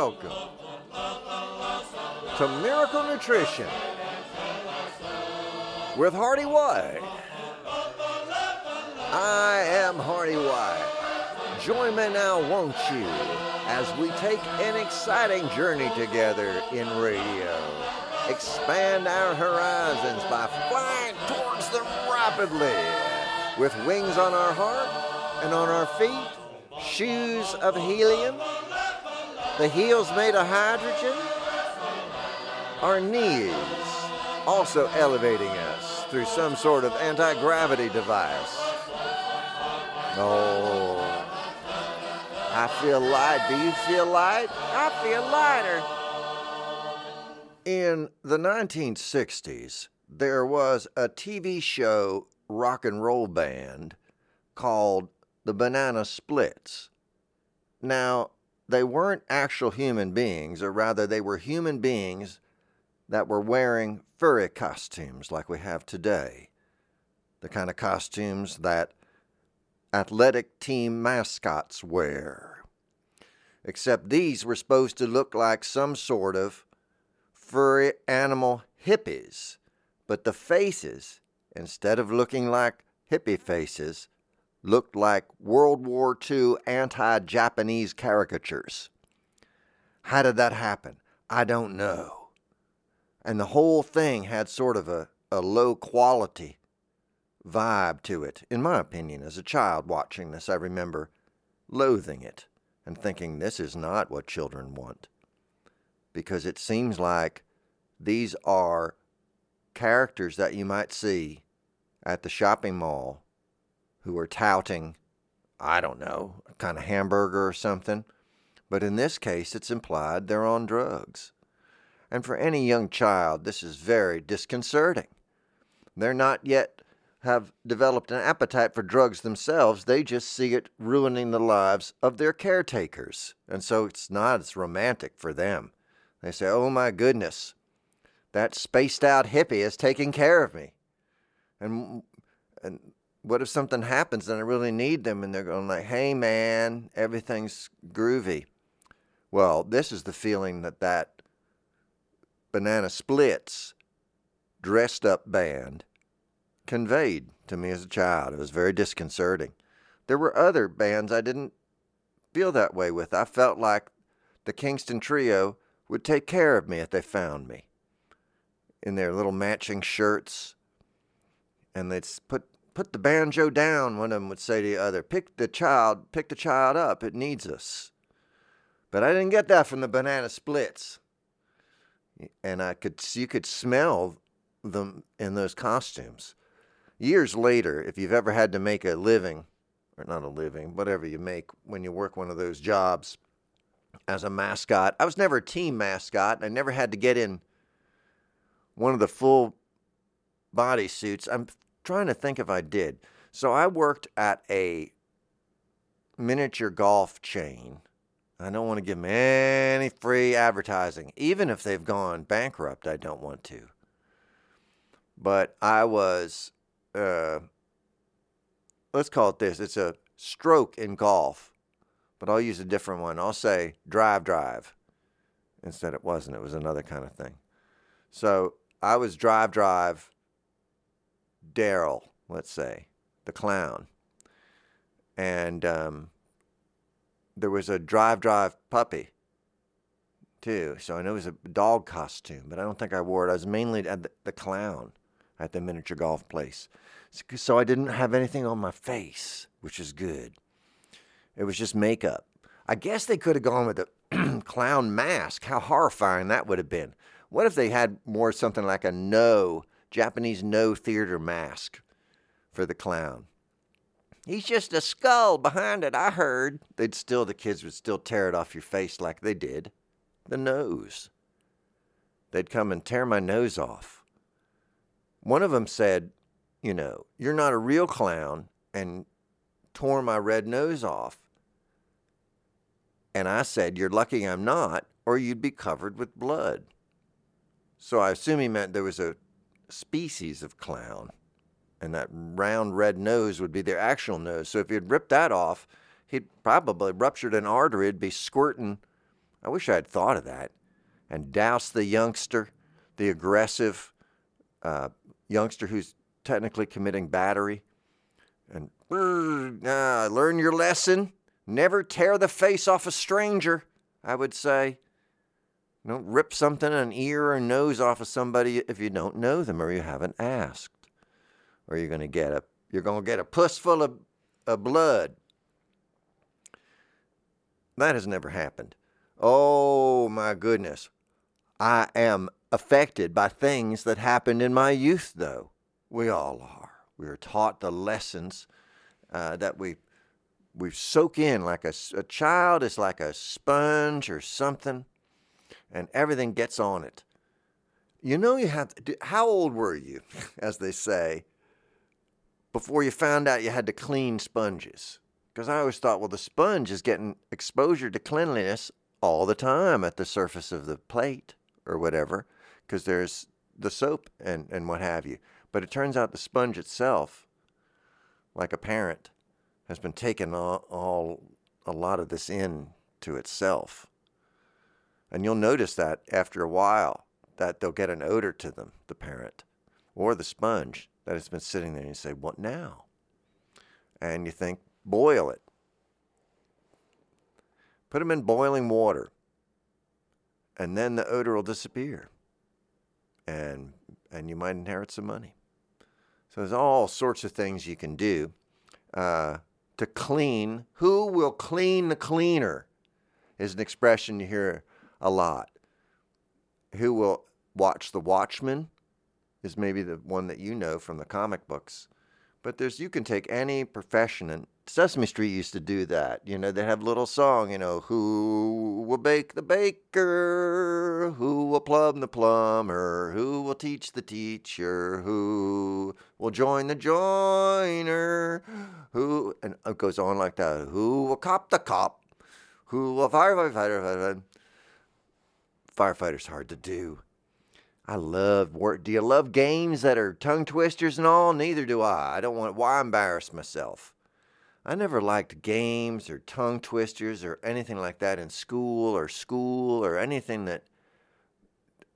welcome to Miracle Nutrition with Hearty White. I am Hearty White. Join me now, won't you, as we take an exciting journey together in radio. Expand our horizons by flying towards them rapidly with wings on our heart and on our feet, shoes of helium, the heels made of hydrogen, our knees also elevating us through some sort of anti gravity device. Oh, I feel light. Do you feel light? I feel lighter. In the 1960s, there was a TV show rock and roll band called the Banana Splits. Now, they weren't actual human beings, or rather, they were human beings that were wearing furry costumes like we have today. The kind of costumes that athletic team mascots wear. Except these were supposed to look like some sort of furry animal hippies, but the faces, instead of looking like hippie faces, looked like World War II anti Japanese caricatures. How did that happen? I don't know. And the whole thing had sort of a, a low quality vibe to it. In my opinion, as a child watching this, I remember loathing it and thinking this is not what children want. Because it seems like these are characters that you might see at the shopping mall who are touting, I don't know, a kind of hamburger or something. But in this case, it's implied they're on drugs. And for any young child, this is very disconcerting. They're not yet have developed an appetite for drugs themselves. They just see it ruining the lives of their caretakers. And so it's not as romantic for them. They say, oh my goodness, that spaced out hippie is taking care of me. And, and what if something happens and I really need them and they're going like, hey man, everything's groovy. Well, this is the feeling that that Banana Splits dressed up band conveyed to me as a child. It was very disconcerting. There were other bands I didn't feel that way with. I felt like the Kingston Trio would take care of me if they found me in their little matching shirts. And they'd put put the banjo down, one of them would say to the other. Pick the child, pick the child up, it needs us. But I didn't get that from the banana splits. And I could you could smell them in those costumes years later, if you've ever had to make a living, or not a living, whatever you make when you work one of those jobs as a mascot, I was never a team mascot. I never had to get in one of the full body suits. I'm trying to think if I did. So I worked at a miniature golf chain. I don't want to give them any free advertising. Even if they've gone bankrupt, I don't want to. But I was uh, let's call it this. It's a stroke in golf, but I'll use a different one. I'll say drive, drive. Instead, it wasn't. It was another kind of thing. So I was drive, drive. Daryl, let's say, the clown, and um, there was a drive, drive puppy too. So I know it was a dog costume, but I don't think I wore it. I was mainly the, the clown at the miniature golf place. So I didn't have anything on my face, which is good. It was just makeup. I guess they could have gone with a clown mask. How horrifying that would have been. What if they had more something like a no, Japanese no theater mask for the clown? He's just a skull behind it, I heard. They'd still, the kids would still tear it off your face like they did. The nose. They'd come and tear my nose off. One of them said, You know, you're not a real clown, and tore my red nose off. And I said, You're lucky I'm not, or you'd be covered with blood. So I assume he meant there was a species of clown, and that round red nose would be their actual nose. So if he'd ripped that off, he'd probably ruptured an artery, it'd be squirting I wish I had thought of that and douse the youngster, the aggressive uh, youngster who's technically committing battery. And uh, learn your lesson. Never tear the face off a stranger, I would say. Don't rip something, an ear or nose off of somebody if you don't know them or you haven't asked. Or you're to get a you're to get a puss full of, of blood. That has never happened. Oh my goodness. I am affected by things that happened in my youth, though. We all are. We are taught the lessons uh, that we we soak in like a, a child is like a sponge or something, and everything gets on it. You know, you have to. How old were you, as they say, before you found out you had to clean sponges? Because I always thought, well, the sponge is getting exposure to cleanliness all the time at the surface of the plate or whatever, because there's the soap and, and what have you. But it turns out the sponge itself, like a parent, has been taking all, all a lot of this in to itself. And you'll notice that after a while that they'll get an odor to them, the parent, or the sponge that has been sitting there. And you say, What now? And you think, Boil it. Put them in boiling water. And then the odor will disappear. And, and you might inherit some money. So there's all sorts of things you can do uh, to clean. Who will clean the cleaner? Is an expression you hear a lot. Who will watch the watchman? Is maybe the one that you know from the comic books. But there's you can take any profession and Sesame Street used to do that. You know, they have little song, you know, who will bake the baker, who will plumb the plumber, who will teach the teacher, who will join the joiner, who, and it goes on like that, who will cop the cop, who will fire firefighter, firefighter's hard to do. I love work. Do you love games that are tongue twisters and all? Neither do I. I don't want, why embarrass myself? I never liked games or tongue twisters or anything like that in school or school or anything that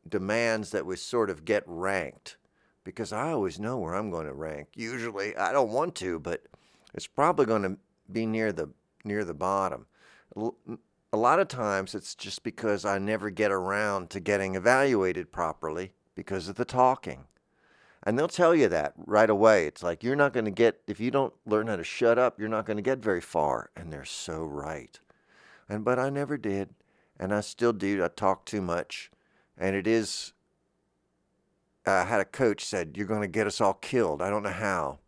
demands that we sort of get ranked because I always know where I'm going to rank. Usually I don't want to, but it's probably going to be near the near the bottom. A lot of times it's just because I never get around to getting evaluated properly because of the talking. And they'll tell you that right away. It's like you're not going to get, if you don't learn how to shut up, you're not going to get very far. And they're so right. And, but I never did. And I still do. I talk too much. And it is, I had a coach said, you're going to get us all killed. I don't know how,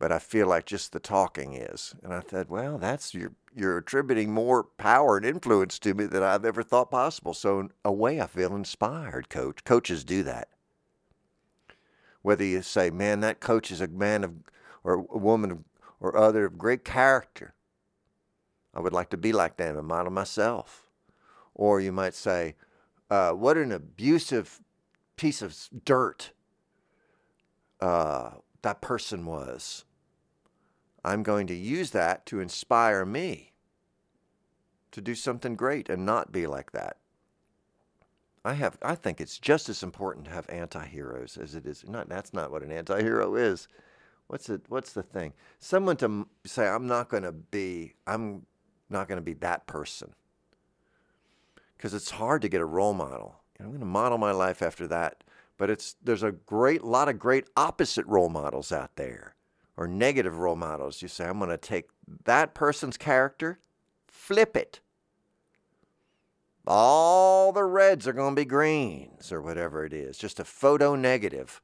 but I feel like just the talking is. And I said, well, that's, you're, you're attributing more power and influence to me than I've ever thought possible. So in a way, I feel inspired, coach. Coaches do that whether you say, man, that coach is a man of, or a woman of, or other of great character. I would like to be like them and model myself. Or you might say, uh, what an abusive piece of dirt uh, that person was. I'm going to use that to inspire me to do something great and not be like that. I have. I think it's just as important to have anti-heroes as it is. Not that's not what an anti-hero is. What's it? What's the thing? Someone to say, "I'm not going to be. I'm not going to be that person," because it's hard to get a role model. I'm going to model my life after that, but it's there's a great lot of great opposite role models out there, or negative role models. You say, "I'm going to take that person's character, flip it." all the reds are going to be greens or whatever it is. Just a photo negative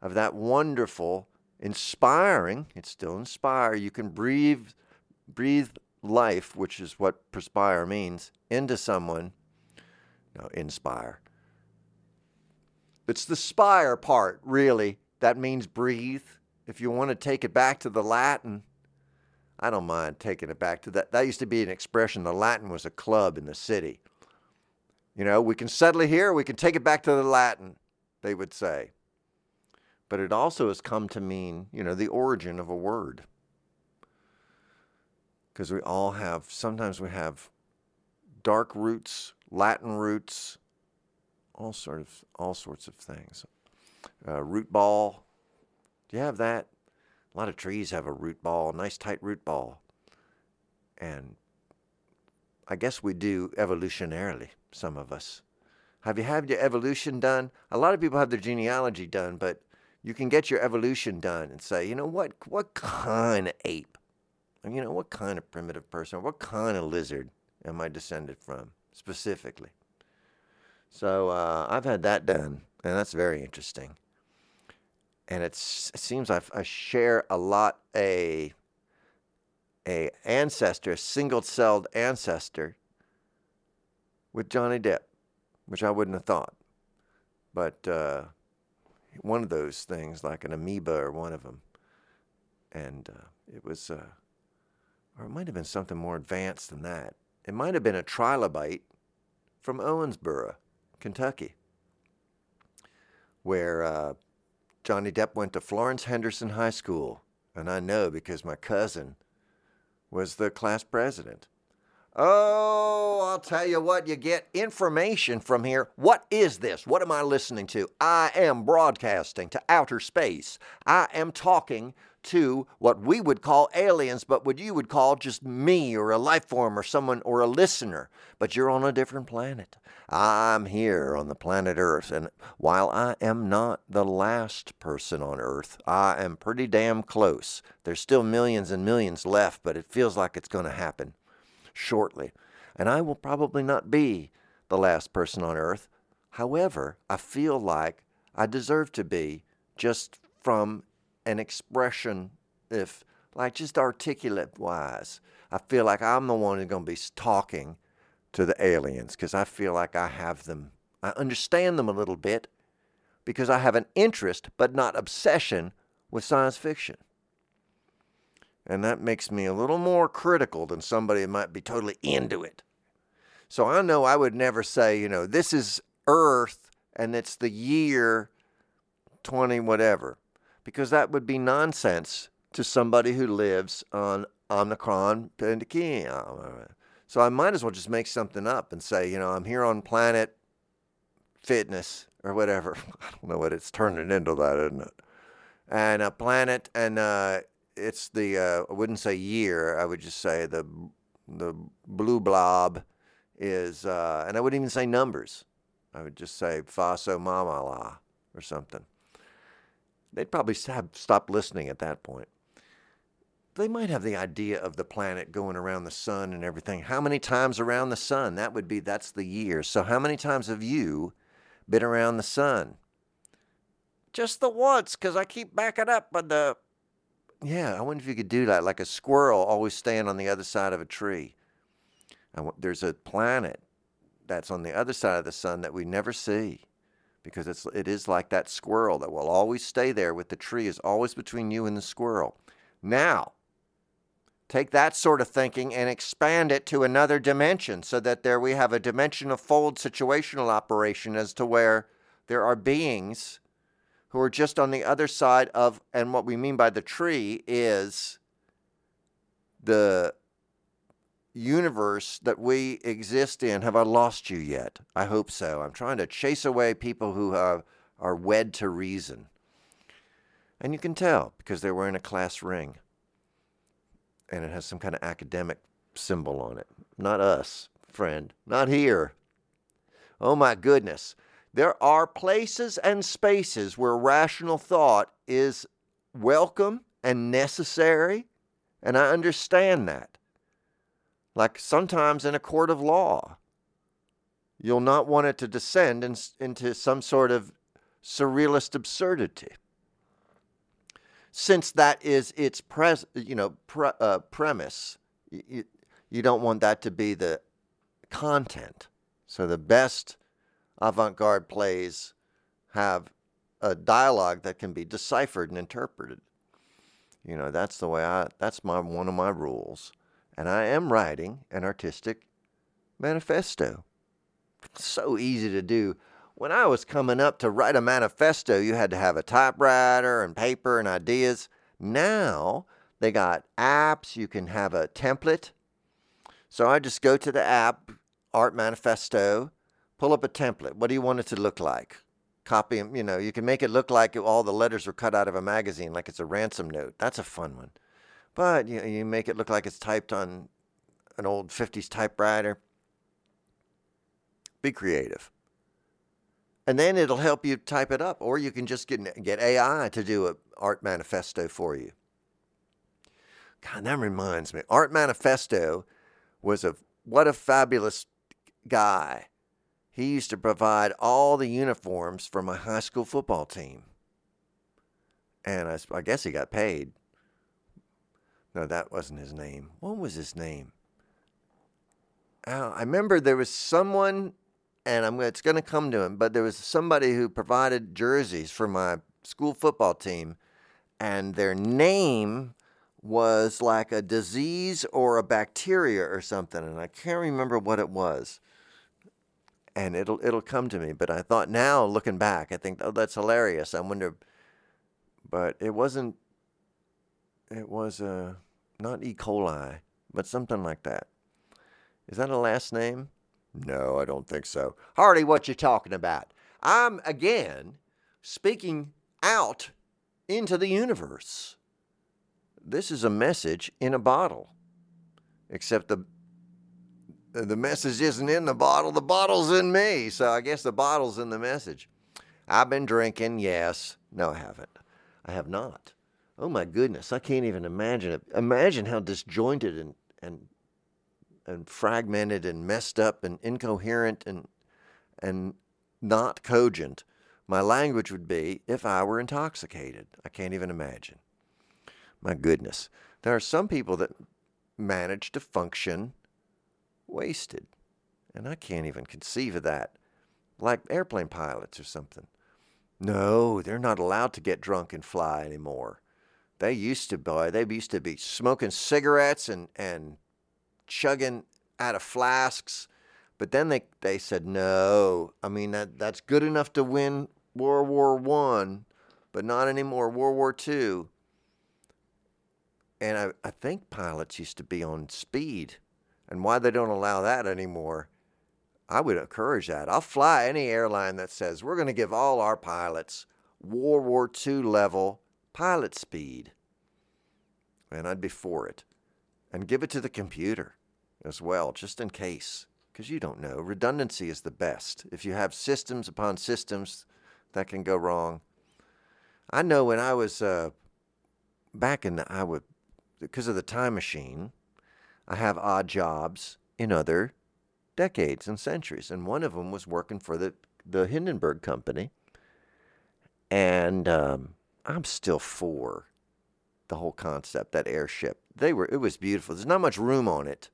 of that wonderful, inspiring, it's still inspire. You can breathe, breathe life, which is what perspire means, into someone. No, inspire. It's the spire part, really, that means breathe. If you want to take it back to the Latin, I don't mind taking it back to that. That used to be an expression. The Latin was a club in the city. You know, we can settle it here, we can take it back to the Latin, they would say. But it also has come to mean, you know, the origin of a word. Because we all have, sometimes we have dark roots, Latin roots, all sorts of all sorts of things. Uh, root ball. Do you have that? A lot of trees have a root ball, a nice tight root ball. And I guess we do evolutionarily, some of us. Have you had your evolution done? A lot of people have their genealogy done, but you can get your evolution done and say, you know what, what kind of ape, you know, what kind of primitive person, what kind of lizard am I descended from specifically? So uh, I've had that done, and that's very interesting. And it seems I've, I share a lot a a ancestor, a single-celled ancestor, with Johnny Depp, which I wouldn't have thought. But uh, one of those things, like an amoeba or one of them, and uh, it was, uh, or it might have been something more advanced than that. It might have been a trilobite from Owensboro, Kentucky, where uh, Johnny Depp went to Florence Henderson High School. And I know because my cousin was the class president. Oh, I'll tell you what, you get information from here. What is this? What am I listening to? I am broadcasting to outer space. I am talking to what we would call aliens, but what you would call just me or a life form or someone or a listener. But you're on a different planet. I'm here on the planet Earth, and while I am not the last person on Earth, I am pretty damn close. There's still millions and millions left, but it feels like it's going to happen shortly. And I will probably not be the last person on Earth. However, I feel like I deserve to be just from an expression, if like just articulate wise. I feel like I'm the one who's going to be talking to the aliens because I feel like I have them. I understand them a little bit because I have an interest, but not obsession, with science fiction. And that makes me a little more critical than somebody who might be totally into it. So I know I would never say, you know, this is Earth and it's the year 20 whatever because that would be nonsense to somebody who lives on Omicron Pentekian. So I might as well just make something up and say, you know, I'm here on planet fitness or whatever. I don't know what it's turning into that, isn't it? And a planet, and uh, it's the uh, I wouldn't say year. I would just say the the blue blob is, uh, and I wouldn't even say numbers. I would just say Faso Mama La or something they'd probably have stopped listening at that point. They might have the idea of the planet going around the sun and everything. How many times around the sun? That would be, that's the year. So, how many times have you been around the sun? Just the once, because I keep backing up on the. Yeah, I wonder if you could do that, like a squirrel always staying on the other side of a tree. there's a planet that's on the other side of the sun that we never see because it's it is like that squirrel that will always stay there with the tree is always between you and the squirrel. Now, take that sort of thinking and expand it to another dimension so that there we have a dimension of fold situational operation as to where there are beings who are just on the other side of and what we mean by the tree is the universe that we exist in, have I lost you yet? I hope so. I'm trying to chase away people who are, are wed to reason. And you can tell because they're wearing a class ring. And it has some kind of academic symbol on it. Not us, friend. Not here. Oh my goodness. There are places and spaces where rational thought is welcome and necessary, and I understand that. Like sometimes in a court of law, you'll not want it to descend in, into some sort of surrealist absurdity. Since that is its pres, you know, pre, uh, premise, you, you don't want that to be the content. So the best avant-garde plays have a dialogue that can be deciphered and interpreted. You know, that's the way I that's my one of my rules and I am writing an artistic manifesto. So easy to do. When I was coming up to write a manifesto, you had to have a typewriter and paper and ideas. Now they got apps, you can have a template. So I just go to the app art manifesto, pull up a template. What do you want it to look like? Copy them, you know, you can make it look like all the letters were cut out of a magazine, like it's a ransom note. That's a fun one. But you, you make it look like it's typed on an old 50s typewriter. Be creative. And then it'll help you type it up, or you can just get, get AI to do an art manifesto for you. God, that reminds me. Art Manifesto was a what a fabulous guy. He used to provide all the uniforms for my high school football team. And I, I guess he got paid. No, that wasn't his name. What was his name? Uh, I remember there was someone, and I'm, it's going to come to him, but there was somebody who provided jerseys for my school football team, and their name was like a disease or a bacteria or something, and I can't remember what it was. And it'll it'll come to me, but I thought now looking back, I think oh that's hilarious. I wonder, but it wasn't. It was uh, not E. coli, but something like that. Is that a last name? No, I don't think so. Hearty, what you talking about? I'm again speaking out into the universe this is a message in a bottle. Except the the message isn't in the bottle, the bottle's in me. So I guess the bottle's in the message. I've been drinking, yes. No, I haven't. I have not. Oh my goodness, I can't even imagine it. Imagine how disjointed and and and fragmented and messed up and incoherent and and not cogent my language would be if I were intoxicated. I can't even imagine. My goodness. There are some people that manage to function wasted. And I can't even conceive of that. Like airplane pilots or something. No, they're not allowed to get drunk and fly anymore. They used to, buy. they used to be smoking cigarettes and, and chugging out of flasks. But then they, they said, no, I mean, that, that's good enough to win World War One, but not anymore World War Two and I, I think pilots used to be on speed. And why they don't allow that anymore, I would encourage that. I'll fly any airline that says we're going to give all our pilots World War II level pilot speed. And I'd be for it. And give it to the computer as well, just in case. Because you don't know. Redundancy is the best. If you have systems upon systems that can go wrong. I know when I was uh, back in the, I would because of the time machine, I have odd jobs in other decades and centuries. And one of them was working for the, the Hindenburg Company. And um, I'm still for the whole concept, that airship. They were, it was beautiful. There's not much room on it.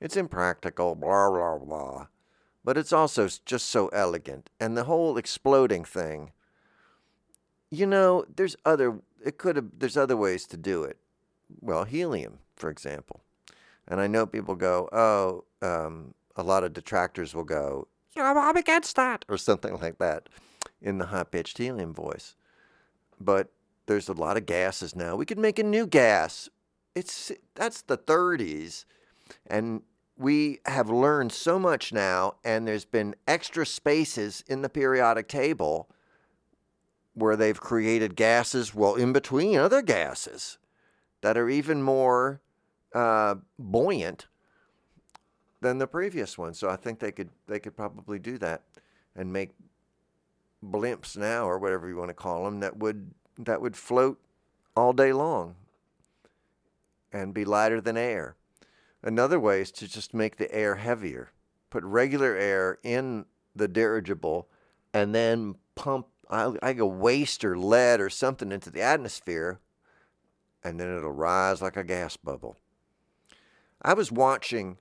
It's impractical, blah, blah, blah. But it's also just so elegant. And the whole exploding thing, you know, there's other, it could have, there's other ways to do it well, helium, for example. And I know people go, oh, um, a lot of detractors will go, I'm against that, or something like that in the high pitched helium voice. But there's a lot of gases now. We could make a new gas. It's that's the 30s, and we have learned so much now, and there's been extra spaces in the periodic table where they've created gases, well, in between other gases that are even more uh, buoyant than the previous one. So I think they could they could probably do that and make blimps now or whatever you want to call them that would that would float all day long and be lighter than air. Another way is to just make the air heavier. Put regular air in the dirigible and then pump I, I waste or lead or something into the atmosphere and then it'll rise like a gas bubble. I was watching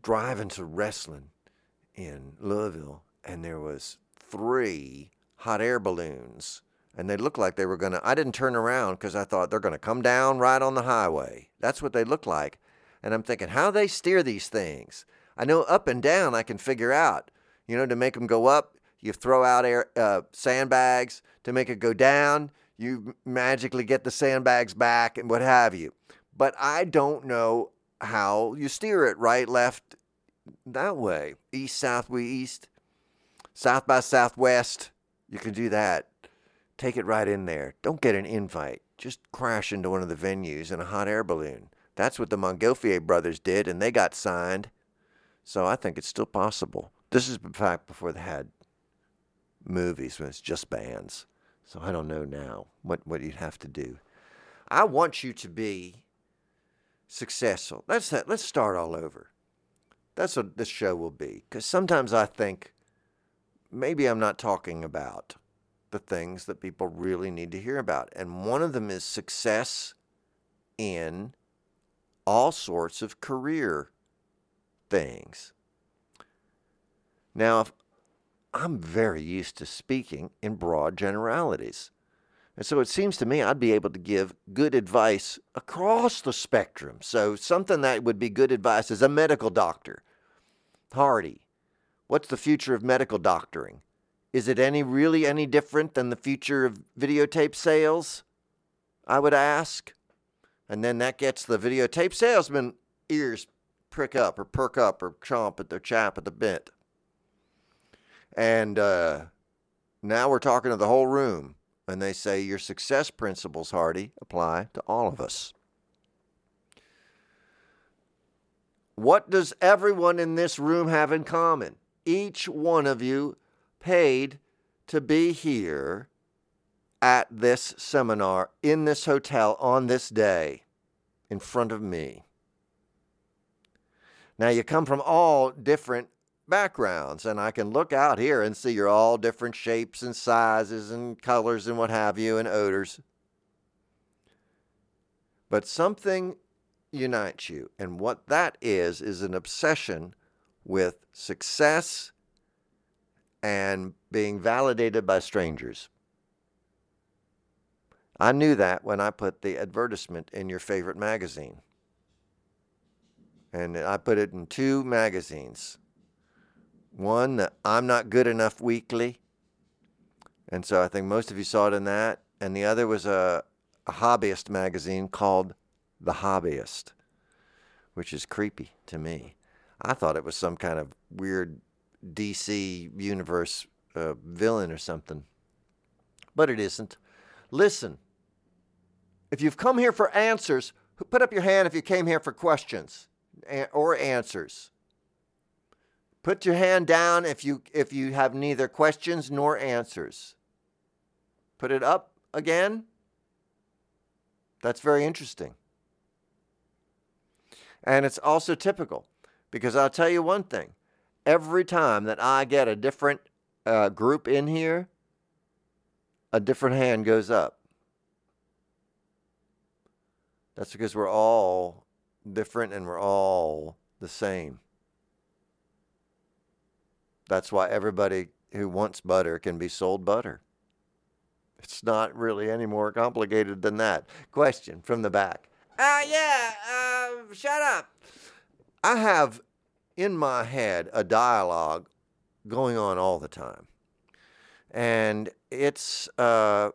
driving to wrestling in Louisville, and there was three hot air balloons, and they looked like they were gonna. I didn't turn around because I thought they're gonna come down right on the highway. That's what they look like, and I'm thinking how they steer these things. I know up and down I can figure out. You know, to make them go up, you throw out air uh, sandbags. To make it go down, you magically get the sandbags back and what have you. But I don't know how you steer it right, left, that way. East, south, we east. South by southwest. You can do that. Take it right in there. Don't get an invite. Just crash into one of the venues in a hot air balloon. That's what the Montgolfier brothers did, and they got signed. So I think it's still possible. This is, fact, before they had movies when it's just bands. So I don't know now what, what you'd have to do. I want you to be successful. Let's let's start all over. That's what this show will be. Because sometimes I think maybe I'm not talking about the things that people really need to hear about, and one of them is success in all sorts of career things. Now, I'm very used to speaking in broad generalities. And so it seems to me I'd be able to give good advice across the spectrum. So something that would be good advice as a medical doctor. Hearty, what's the future of medical doctoring? Is it any really any different than the future of videotape sales? I would ask. And then that gets the videotape salesman ears prick up or perk up or chomp at their chap at the bit. And uh, now we're talking to the whole room and they say your success principles, Hearty, apply to all of us. What does everyone in this room have in common? Each one of you paid to be here at this seminar in this hotel on this day in front of me. Now, you come from all different backgrounds. And I can look out here and see you're all different shapes and sizes and colors and what have you and odors. But something unites you. And what that is, is an obsession with success and being validated by strangers. I knew that when I put the advertisement in your favorite magazine. And I put it in two magazines one, the I'm Not Good Enough Weekly. And so I think most of you saw it in that. And the other was a, a hobbyist magazine called The Hobbyist, which is creepy to me. I thought it was some kind of weird DC universe uh, villain or something. But it isn't. Listen, if you've come here for answers, put up your hand if you came here for questions or answers. Put your hand down if you if you have neither questions nor answers. Put it up again. That's very interesting. And it's also typical because I'll tell you one thing. Every time that I get a different uh, group in here, a different hand goes up. That's because we're all different and we're all the same. That's why everybody who wants butter can be sold butter. It's not really any more complicated than that. Question from the back. Uh, yeah, uh, shut up. I have in my head a dialogue going on all the time. And it's uh,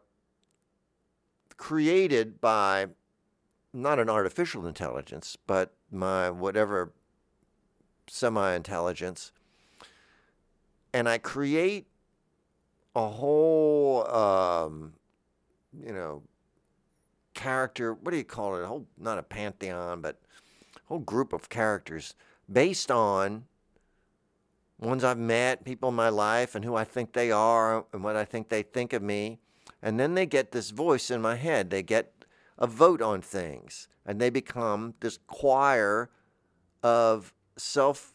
created by not an artificial intelligence, but my whatever semi intelligence and I create a whole, um, you know, character. What do you call it? A whole, not a pantheon, but whole group of characters based on ones I've met, people in my life, and who I think they are, and what I think they think of me. And then they get this voice in my head. They get a vote on things, and they become this choir of self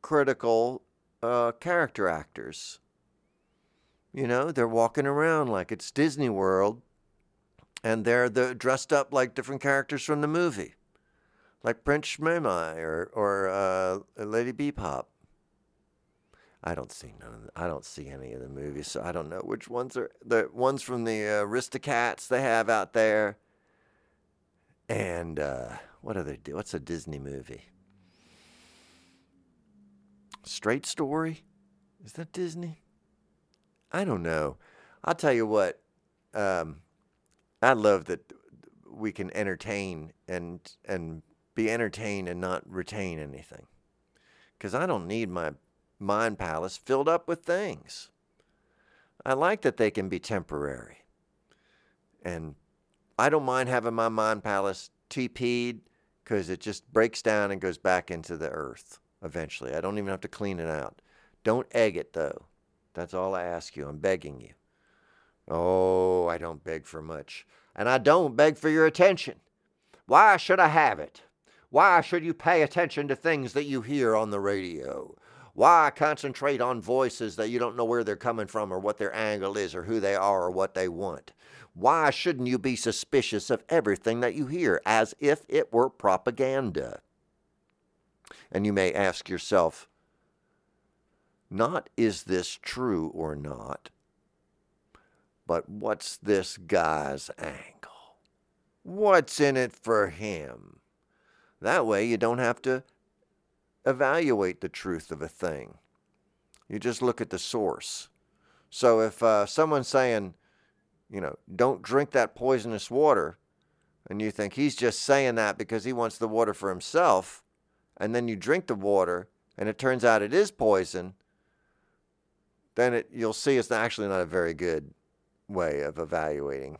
critical uh, character actors. You know, they're walking around like it's Disney World, and they're the, dressed up like different characters from the movie, like Prince Schmemai or or uh, Lady Bebop. I don't see none. Of the, I don't see any of the movies, so I don't know which ones are the ones from the uh, Aristocats they have out there. And uh, what do they do? What's a Disney movie? Straight Story? Is that Disney? I don't know. I'll tell you what. Um, I love that we can entertain and and be entertained and not retain anything. because I don't need my mind palace filled up with things. I like that they can be temporary. And I don't mind having my mind palace TP'd because it just breaks down and goes back into the earth eventually. I don't even have to clean it out. Don't egg it though. That's all I ask you. I'm begging you. Oh, I don't beg for much. And I don't beg for your attention. Why should I have it? Why should you pay attention to things that you hear on the radio? Why concentrate on voices that you don't know where they're coming from or what their angle is or who they are or what they want? Why shouldn't you be suspicious of everything that you hear as if it were propaganda? And you may ask yourself, not is this true or not, but what's this guy's angle? What's in it for him? That way you don't have to evaluate the truth of a thing. You just look at the source. So if uh, someone's saying, you know, don't drink that poisonous water, and you think he's just saying that because he wants the water for himself, and then you drink the water and it turns out it is poison, then it, you'll see it's actually not a very good way of evaluating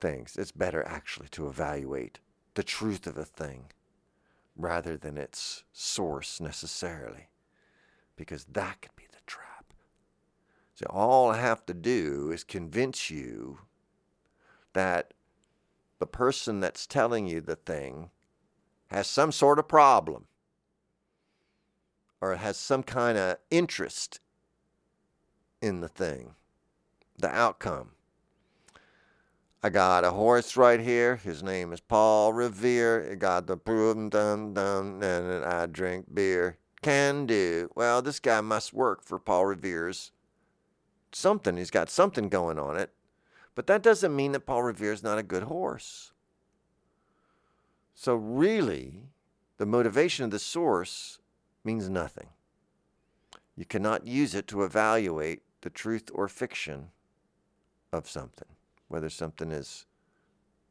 things. It's better actually to evaluate the truth of a thing rather than its source necessarily, because that could be the trap. So all I have to do is convince you that the person that's telling you the thing has some sort of problem or has some kind of interest in the thing, the outcome. I got a horse right here. His name is Paul Revere. I got the boom dum dum, and I drink beer. Can do. Well, this guy must work for Paul Revere's something. He's got something going on it. But that doesn't mean that Paul Revere's not a good horse. So, really, the motivation of the source means nothing. You cannot use it to evaluate the truth or fiction of something whether something is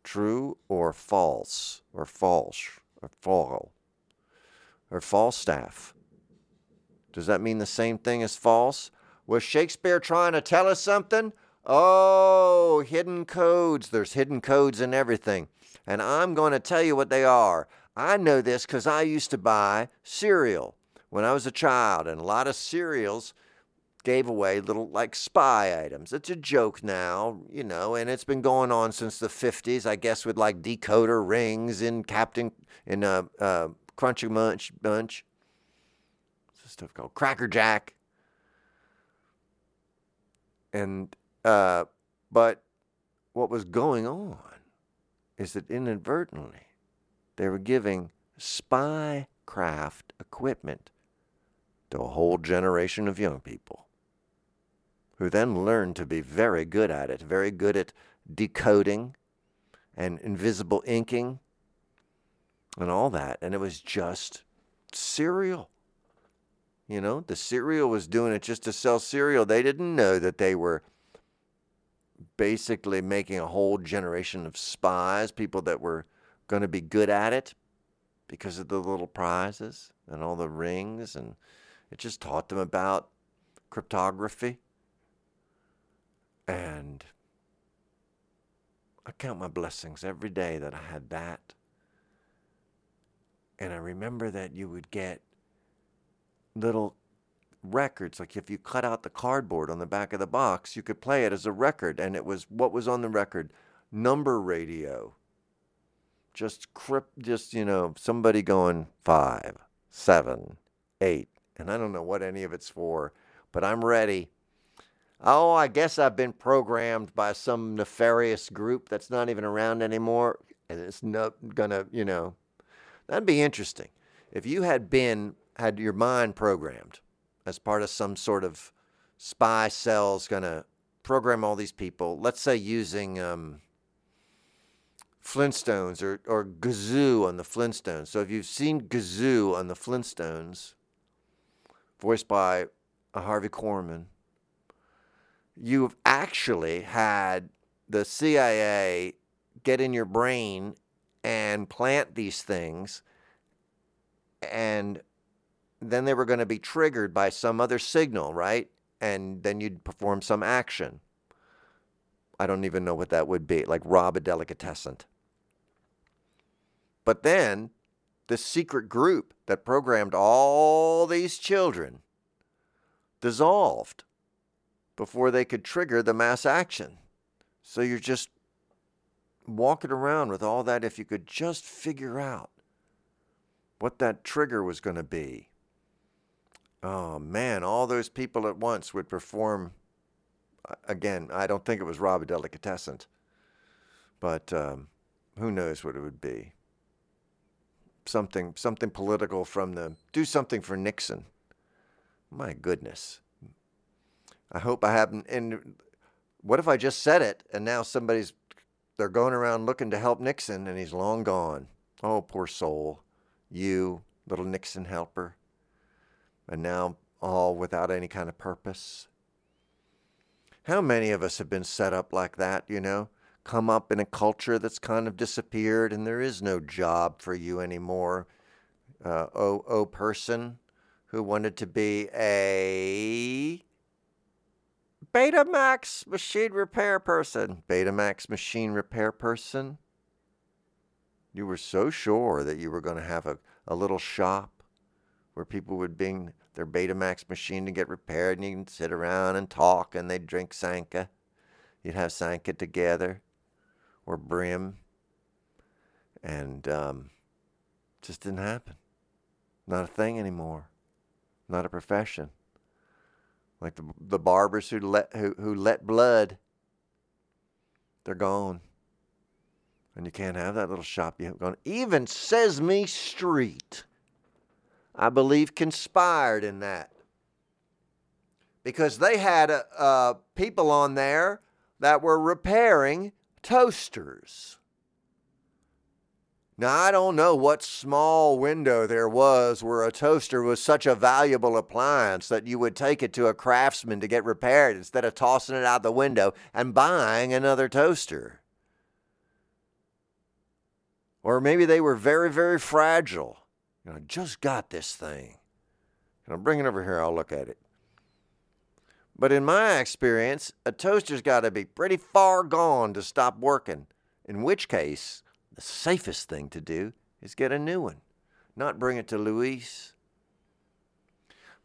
true or false or false or fall or Falstaff. Does that mean the same thing as false? Was Shakespeare trying to tell us something? Oh, hidden codes. There's hidden codes in everything. And I'm going to tell you what they are. I know this because I used to buy cereal when I was a child, and a lot of cereals gave away little like spy items. It's a joke now, you know, and it's been going on since the 50s, I guess, with like decoder rings in Captain in uh, uh, Crunchy Munch Bunch. It's stuff called Cracker Jack. And uh, but what was going on is that inadvertently they were giving spy craft equipment to a whole generation of young people who then learned to be very good at it, very good at decoding and invisible inking and all that. And it was just cereal. You know, the cereal was doing it just to sell cereal. They didn't know that they were basically making a whole generation of spies, people that were going to be good at it because of the little prizes and all the rings. And it just taught them about cryptography and I count my blessings every day that I had that. And I remember that you would get little records. Like if you cut out the cardboard on the back of the box, you could play it as a record. And it was what was on the record? Number radio. Just crypt, just, you know, somebody going five, seven, eight. And I don't know what any of it's for, but I'm ready oh, I guess I've been programmed by some nefarious group that's not even around anymore. And it's not gonna, you know, that'd be interesting. If you had been, had your mind programmed as part of some sort of spy cell's gonna program all these people, let's say using um, Flintstones or, or Gazoo on the Flintstones. So if you've seen Gazoo on the Flintstones, voiced by Harvey Korman, you've actually had the CIA get in your brain and plant these things and then they were going to be triggered by some other signal, right? And then you'd perform some action. I don't even know what that would be, like rob a delicatessen. But then the secret group that programmed all these children dissolved before they could trigger the mass action. So you're just walking around with all that if you could just figure out what that trigger was going to be. Oh man, all those people at once would perform. Again, I don't think it was Rob a Delicatessen, but um, who knows what it would be. Something, something political from the do something for Nixon. My goodness. I hope I haven't. And what if I just said it and now somebody's they're going around looking to help Nixon and he's long gone. Oh, poor soul. You, little Nixon helper. And now all without any kind of purpose. How many of us have been set up like that, you know? Come up in a culture that's kind of disappeared and there is no job for you anymore. Uh, oh, oh, person who wanted to be a Betamax machine repair person. Betamax machine repair person. You were so sure that you were going to have a, a little shop where people would bring their Betamax machine to get repaired and you can sit around and talk and they'd drink Sanka. You'd have Sanka together or Brim. And um, just didn't happen. Not a thing anymore. Not a profession like the the barbers who let who who let blood. They're gone, and you can't have that little shop you have gone. Even Sesame Street, I believe, conspired in that because they had uh, uh people on there that were repairing toasters. Now, I don't know what small window there was where a toaster was such a valuable appliance that you would take it to a craftsman to get repaired instead of tossing it out the window and buying another toaster. Or maybe they were very, very fragile. You know, I just got this thing. And I'm bringing it over here, I'll look at it. But in my experience, a toaster's got to be pretty far gone to stop working, in which case, the safest thing to do is get a new one, not bring it to Luis.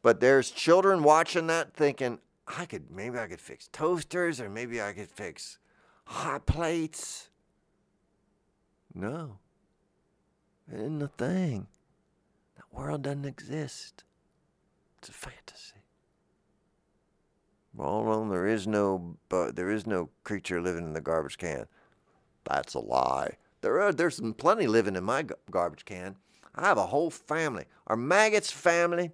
But there's children watching that thinking, I could maybe I could fix toasters or maybe I could fix hot plates. No. It isn't a thing. That world doesn't exist. It's a fantasy. All Well, there is no, but there is no creature living in the garbage can. That's a lie. There are there's plenty living in my garbage can. I have a whole family. Are maggots family?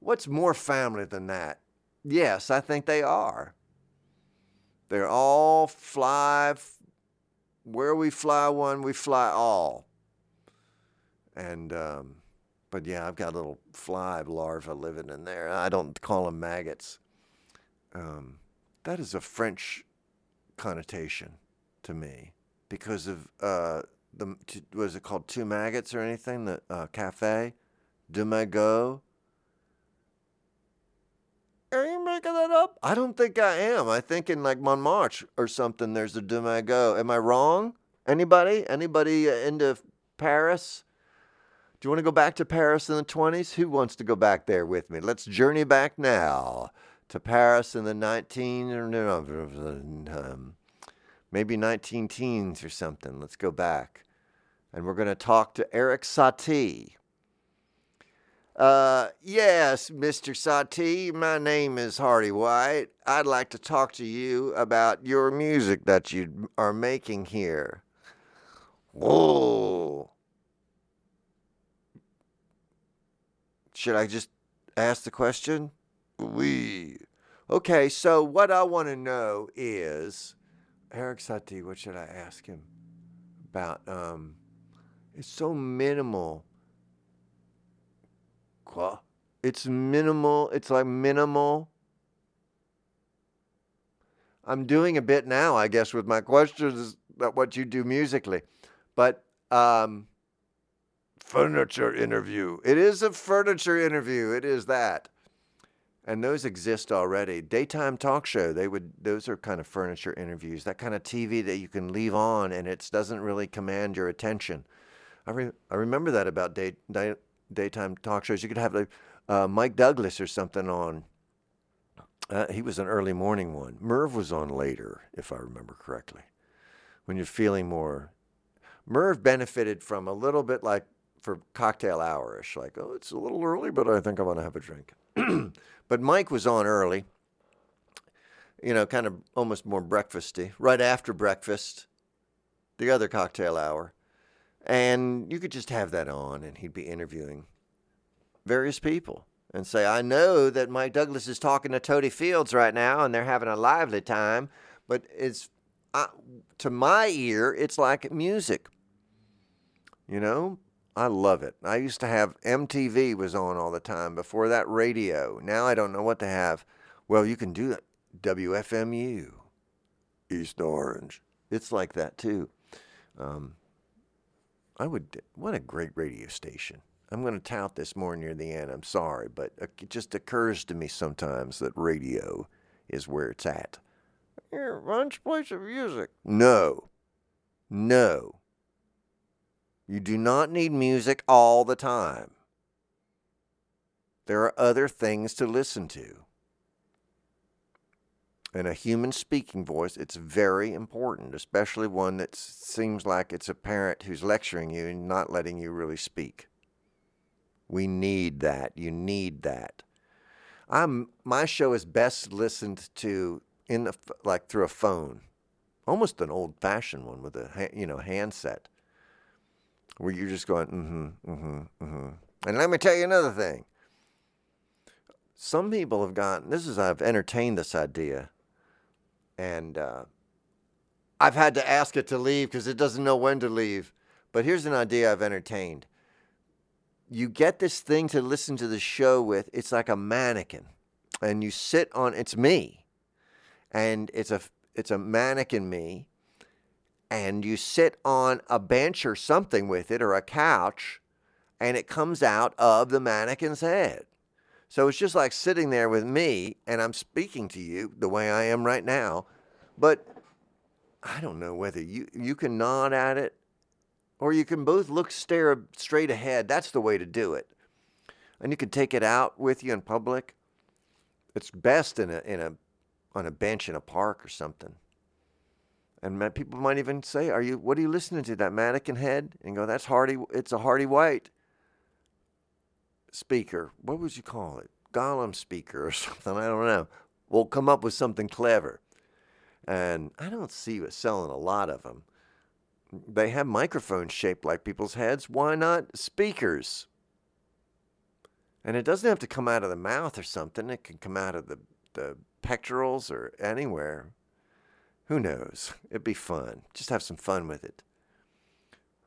What's more family than that? Yes, I think they are. They're all fly. Where we fly one, we fly all. And, um, but yeah, I've got a little fly larva living in there. I don't call them maggots. Um, that is a French connotation to me because of uh, the was it called Two Maggots or anything? The uh, cafe, Deux Magots. Are you making that up? I don't think I am. I think in like Montmartre or something, there's a Deux Magots. Am I wrong? Anybody? Anybody into Paris? Do you want to go back to Paris in the 20s? Who wants to go back there with me? Let's journey back now to Paris in the 19 um, maybe 19 teens or something. Let's go back. And we're going to talk to Erik Satie. Uh, yes, Mr. Satie, my name is Hearty White. I'd like to talk to you about your music that you are making here. Whoa. Should I just ask the question? We. Okay, so what I want to know is Erik Satie, what should I ask him about? Um, it's so minimal. It's minimal. It's like minimal. I'm doing a bit now, I guess, with my questions about what you do musically. But um, furniture interview. It is a furniture interview. It is that. And those exist already. Daytime talk show, they would those are kind of furniture interviews. That kind of TV that you can leave on and it doesn't really command your attention. I re- I remember that about day, day daytime talk shows. You could have like uh, Mike Douglas or something on. Uh, he was an early morning one. Merv was on later, if I remember correctly. When you're feeling more, Merv benefited from a little bit like for cocktail hourish, like oh, it's a little early, but I think I want to have a drink. but Mike was on early. You know, kind of almost more breakfasty, right after breakfast, the other cocktail hour. And you could just have that on, and he'd be interviewing various people and say, I know that Mike Douglas is talking to Totie Fields right now, and they're having a lively time, but it's uh, to my ear, it's like music. You know, I love it. I used to have MTV was on all the time. Before that, radio. Now I don't know what to have. Well, you can do that. WFMU, East Orange. It's like that too. Um, I would. What a great radio station. I'm going to tout this more near the end. I'm sorry, but it just occurs to me sometimes that radio is where it's at. Here, why don't you music? No. No. You do not need music all the time. There are other things to listen to in a human speaking voice, it's very important, especially one that seems like it's a parent who's lecturing you and not letting you really speak. We need that. You need that. I'm my show is best listened to in the like through a phone, almost an old-fashioned one with a you know handset, where you're just going mm-hmm, mm-hmm, mm-hmm. And let me tell you another thing. Some people have gotten this is I've entertained this idea and uh, I've had to ask it to leave because it doesn't know when to leave. But here's an idea I've entertained. You get this thing to listen to the show with. It's like a mannequin, and you sit on. It's me, and it's a it's a mannequin me, and you sit on a bench or something with it or a couch, and it comes out of the mannequin's head. So it's just like sitting there with me and I'm speaking to you the way I am right now. But I don't know whether you, you can nod at it or you can both look stare straight ahead. That's the way to do it. And you can take it out with you in public. It's best in a, in a, on a bench in a park or something. And people might even say, "Are you? What are you listening to? That mannequin head?" And go, "That's Hearty. It's a Hearty White." speaker. What would you call it? Gollum speaker or something. I don't know. We'll come up with something clever. And I don't see us selling a lot of them. They have microphones shaped like people's heads. Why not speakers? And it doesn't have to come out of the mouth or something. It can come out of the, the pectorals or anywhere. Who knows? It'd be fun. Just have some fun with it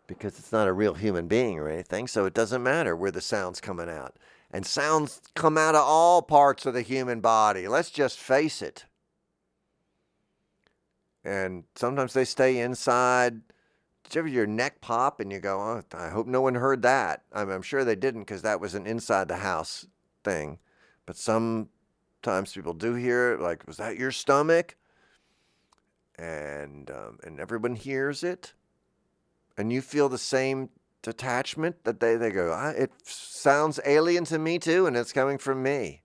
because it's not a real human being or anything, so it doesn't matter where the sound's coming out. And sounds come out of all parts of the human body. Let's just face it. And sometimes they stay inside. Did you ever your neck pop and you go, oh, I hope no one heard that? I'm, I'm sure they didn't because that was an inside the house thing. But sometimes people do hear it, like, was that your stomach? And um, and everyone hears it and you feel the same detachment that they, they go, it sounds alien to me too, and it's coming from me.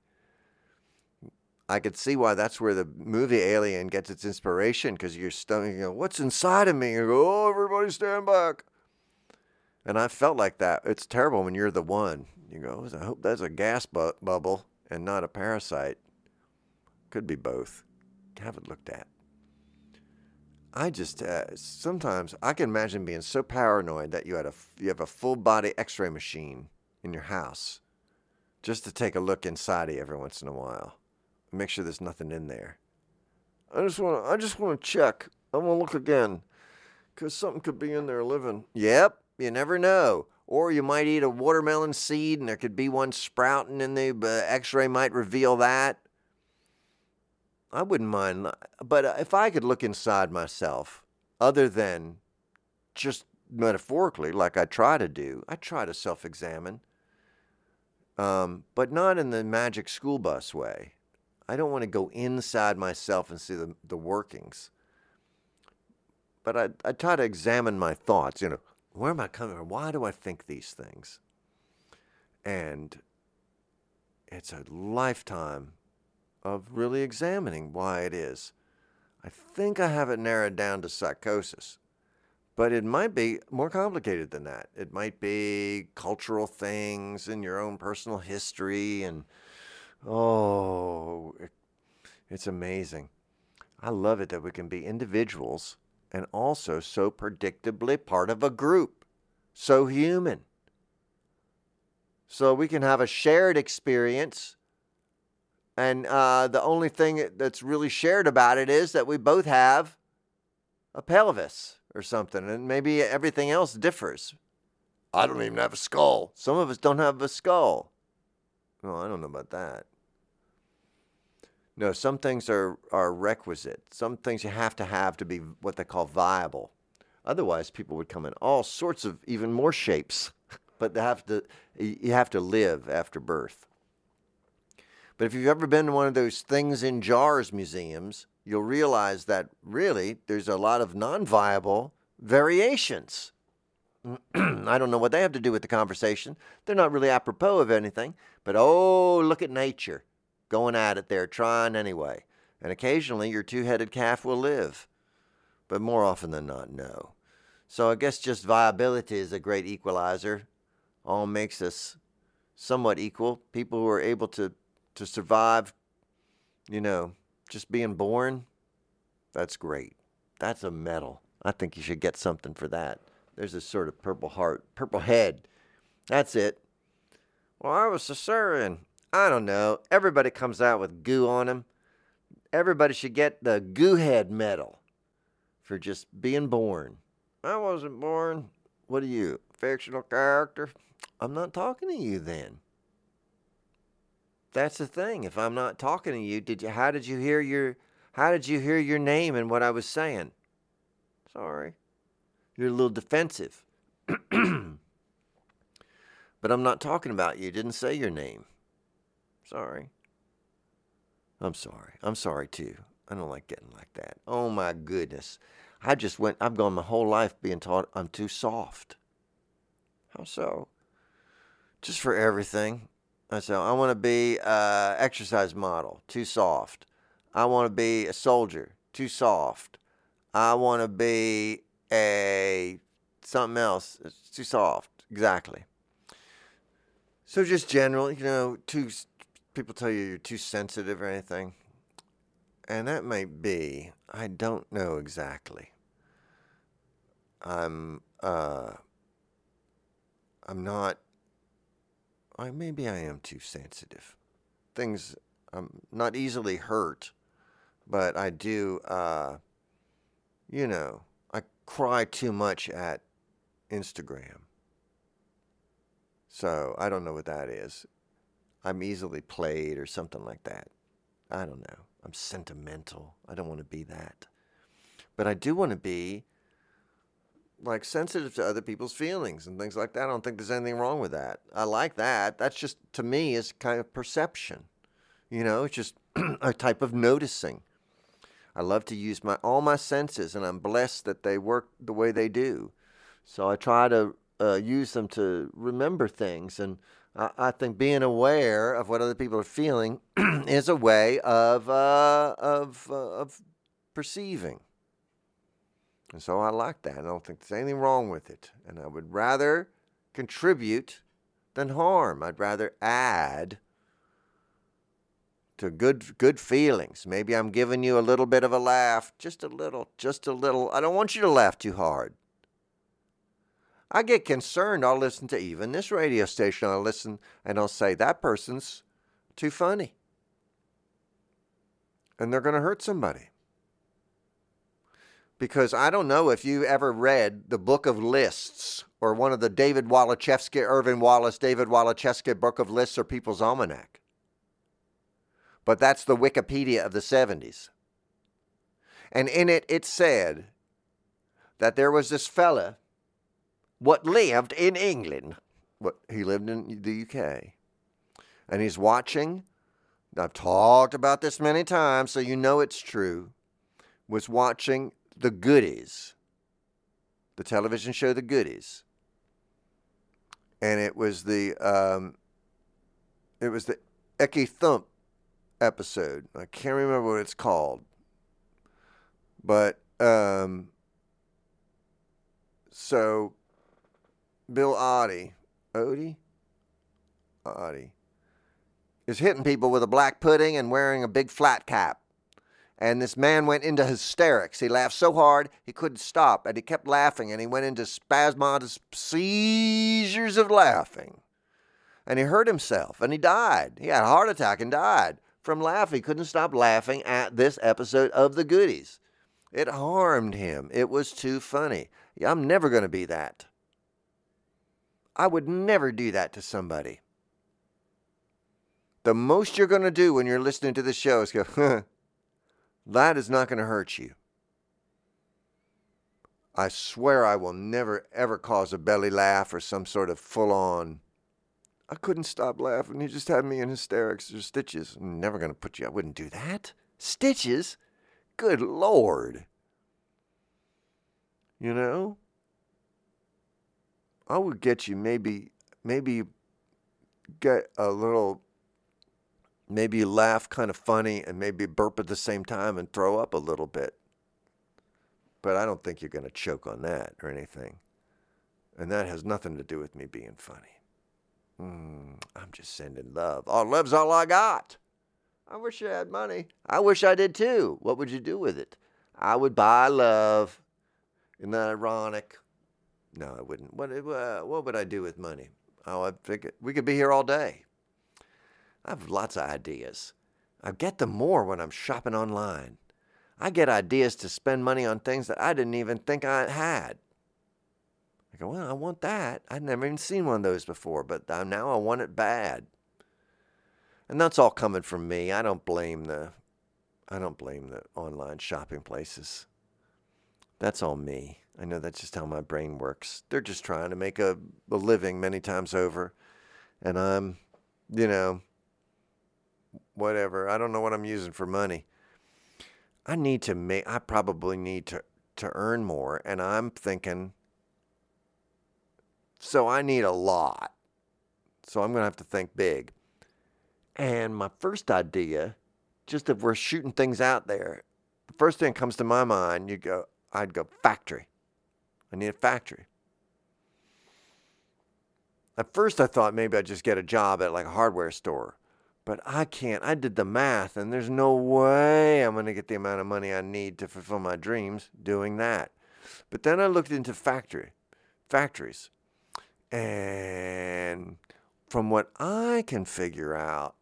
I could see why that's where the movie Alien gets its inspiration because you're stunning, you go, what's inside of me? You go, oh, everybody stand back. And I felt like that. It's terrible when you're the one. You go, I hope that's a gas bu- bubble and not a parasite. Could be both. Have it looked at. I just uh, sometimes I can imagine being so paranoid that you had a you have a full body X-ray machine in your house, just to take a look inside it every once in a while, make sure there's nothing in there. I just want I just want to check. I want to look again, cause something could be in there living. Yep, you never know. Or you might eat a watermelon seed and there could be one sprouting in the uh, X-ray might reveal that. I wouldn't mind, but uh, if I could look inside myself, other than just metaphorically, like I try to do. I try to self examine, um, but not in the magic school bus way. I don't want to go inside myself and see the, the workings. But I, I try to examine my thoughts. You know, where am I coming from? Why do I think these things? And it's a lifetime of really examining why it is. I think I have it narrowed down to psychosis, but it might be more complicated than that. It might be cultural things in your own personal history, and oh, it's amazing. I love it that we can be individuals and also so predictably part of a group, so human. So we can have a shared experience and uh, the only thing that's really shared about it is that we both have a pelvis or something, and maybe everything else differs. I don't even have a skull. Some of us don't have a skull. No, I don't know about that. No, some things are, are requisite. Some things you have to have to be what they call viable. Otherwise, people would come in all sorts of even more shapes. but they have to, you have to live after birth. But if you've ever been to one of those things in jars museums, you'll realize that really there's a lot of non viable variations. I don't know what they have to do with the conversation. They're not really apropos of anything, but oh, look at nature going at it there, trying anyway. And occasionally your two headed calf will live, but more often than not, no. So I guess just viability is a great equalizer. All makes us somewhat equal. People who are able to to survive, you know, just being born, that's great. That's a medal. I think you should get something for that. There's a sort of purple heart, purple head. That's it. Well, I was cesarean. I don't know. Everybody comes out with goo on them. Everybody should get the goo head medal for just being born. I wasn't born. What are you, fictional character? I'm not talking to you then. That's the thing. If I'm not talking to you, did you how did you hear your how did you hear your name and what I was saying? Sorry. You're a little defensive. but I'm not talking about you. Didn't say your name. Sorry. I'm sorry. I'm sorry too. I don't like getting like that. Oh my goodness. I just went I've gone my whole life being taught I'm too soft. How so? Just for everything. I said, I want to be a exercise model, too soft. I want to be a soldier, too soft. I want to be a something else, it's too soft. Exactly. So just general, you know, too people tell you you're too sensitive or anything. And that might be. I don't know exactly. I'm uh I'm not I, maybe I am too sensitive. Things, I'm not easily hurt, but I do, uh, you know, I cry too much at Instagram. So I don't know what that is. I'm easily played or something like that. I don't know. I'm sentimental. I don't want to be that. But I do want to be like sensitive to other people's feelings and things like that. I don't think there's anything wrong with that. I like that. That's just to me is kind of perception. You know, it's just a type of noticing. I love to use my all my senses, and I'm blessed that they work the way they do. So I try to uh, use them to remember things, and I, I, think being aware of what other people are feeling is a way of uh, of uh, of perceiving. And so I like that. I don't think there's anything wrong with it. And I would rather contribute than harm. I'd rather add to good good feelings. Maybe I'm giving you a little bit of a laugh, just a little, just a little. I don't want you to laugh too hard. I get concerned. I'll listen to even this radio station. I'll listen and I'll say that person's too funny. And they're going to hurt somebody because I don't know if you ever read the Book of Lists or one of the David Wallechinsky, Irving Wallace, David Wallechinsky Book of Lists or People's Almanac. But that's the Wikipedia of the 70s. And in it, it said that there was this fella what lived in England. What he lived in the UK. And he's watching. I've talked about this many times, so you know it's true. Was watching The Goodies, the television show The Goodies. And it was the um, it was the Ecky Thump episode. I can't remember what it's called. But um, so Bill Oddie, Odie, Oddie, is hitting people with a black pudding and wearing a big flat cap. And this man went into hysterics. He laughed so hard he couldn't stop, and he kept laughing, and he went into spasmodic seizures of laughing. And he hurt himself, and he died. He had a heart attack and died from laughing. He couldn't stop laughing at this episode of The Goodies. It harmed him. It was too funny. I'm never going to be that. I would never do that to somebody. The most you're going to do when you're listening to the show is go, huh, that is not going to hurt you. I swear I will never ever cause a belly laugh or some sort of full on. I couldn't stop laughing. He just had me in hysterics or stitches. I'm never going to put you. I wouldn't do that. Stitches? Good Lord. You know? I would get you maybe, maybe get a little, maybe laugh kind of funny and maybe burp at the same time and throw up a little bit. But I don't think you're going to choke on that or anything. And that has nothing to do with me being funny. Mm, I'm just sending love. All love's all I got. I wish I had money. I wish I did too. What would you do with it? I would buy love. Isn't that ironic? No, I wouldn't. What, uh, what would I do with money? Oh, I think we could be here all day. I have lots of ideas. I get them more when I'm shopping online. I get ideas to spend money on things that I didn't even think I had. I go, well, I want that. I'd never even seen one of those before, but now I want it bad. And that's all coming from me. I don't blame the I don't blame the online shopping places. That's all me. I know that's just how my brain works. They're just trying to make a, a living many times over. And I'm, you know, whatever. I don't know what I'm using for money. I need to make I probably need to to earn more and I'm thinking so I need a lot. So I'm going to have to think big. And my first idea, just if we're shooting things out there, the first thing that comes to my mind, you go, I'd go factory. I need a factory. At first, I thought maybe I'd just get a job at like a hardware store, but I can't. I did the math, and there's no way I'm going to get the amount of money I need to fulfill my dreams doing that. But then I looked into factory, factories, and from what I can figure out,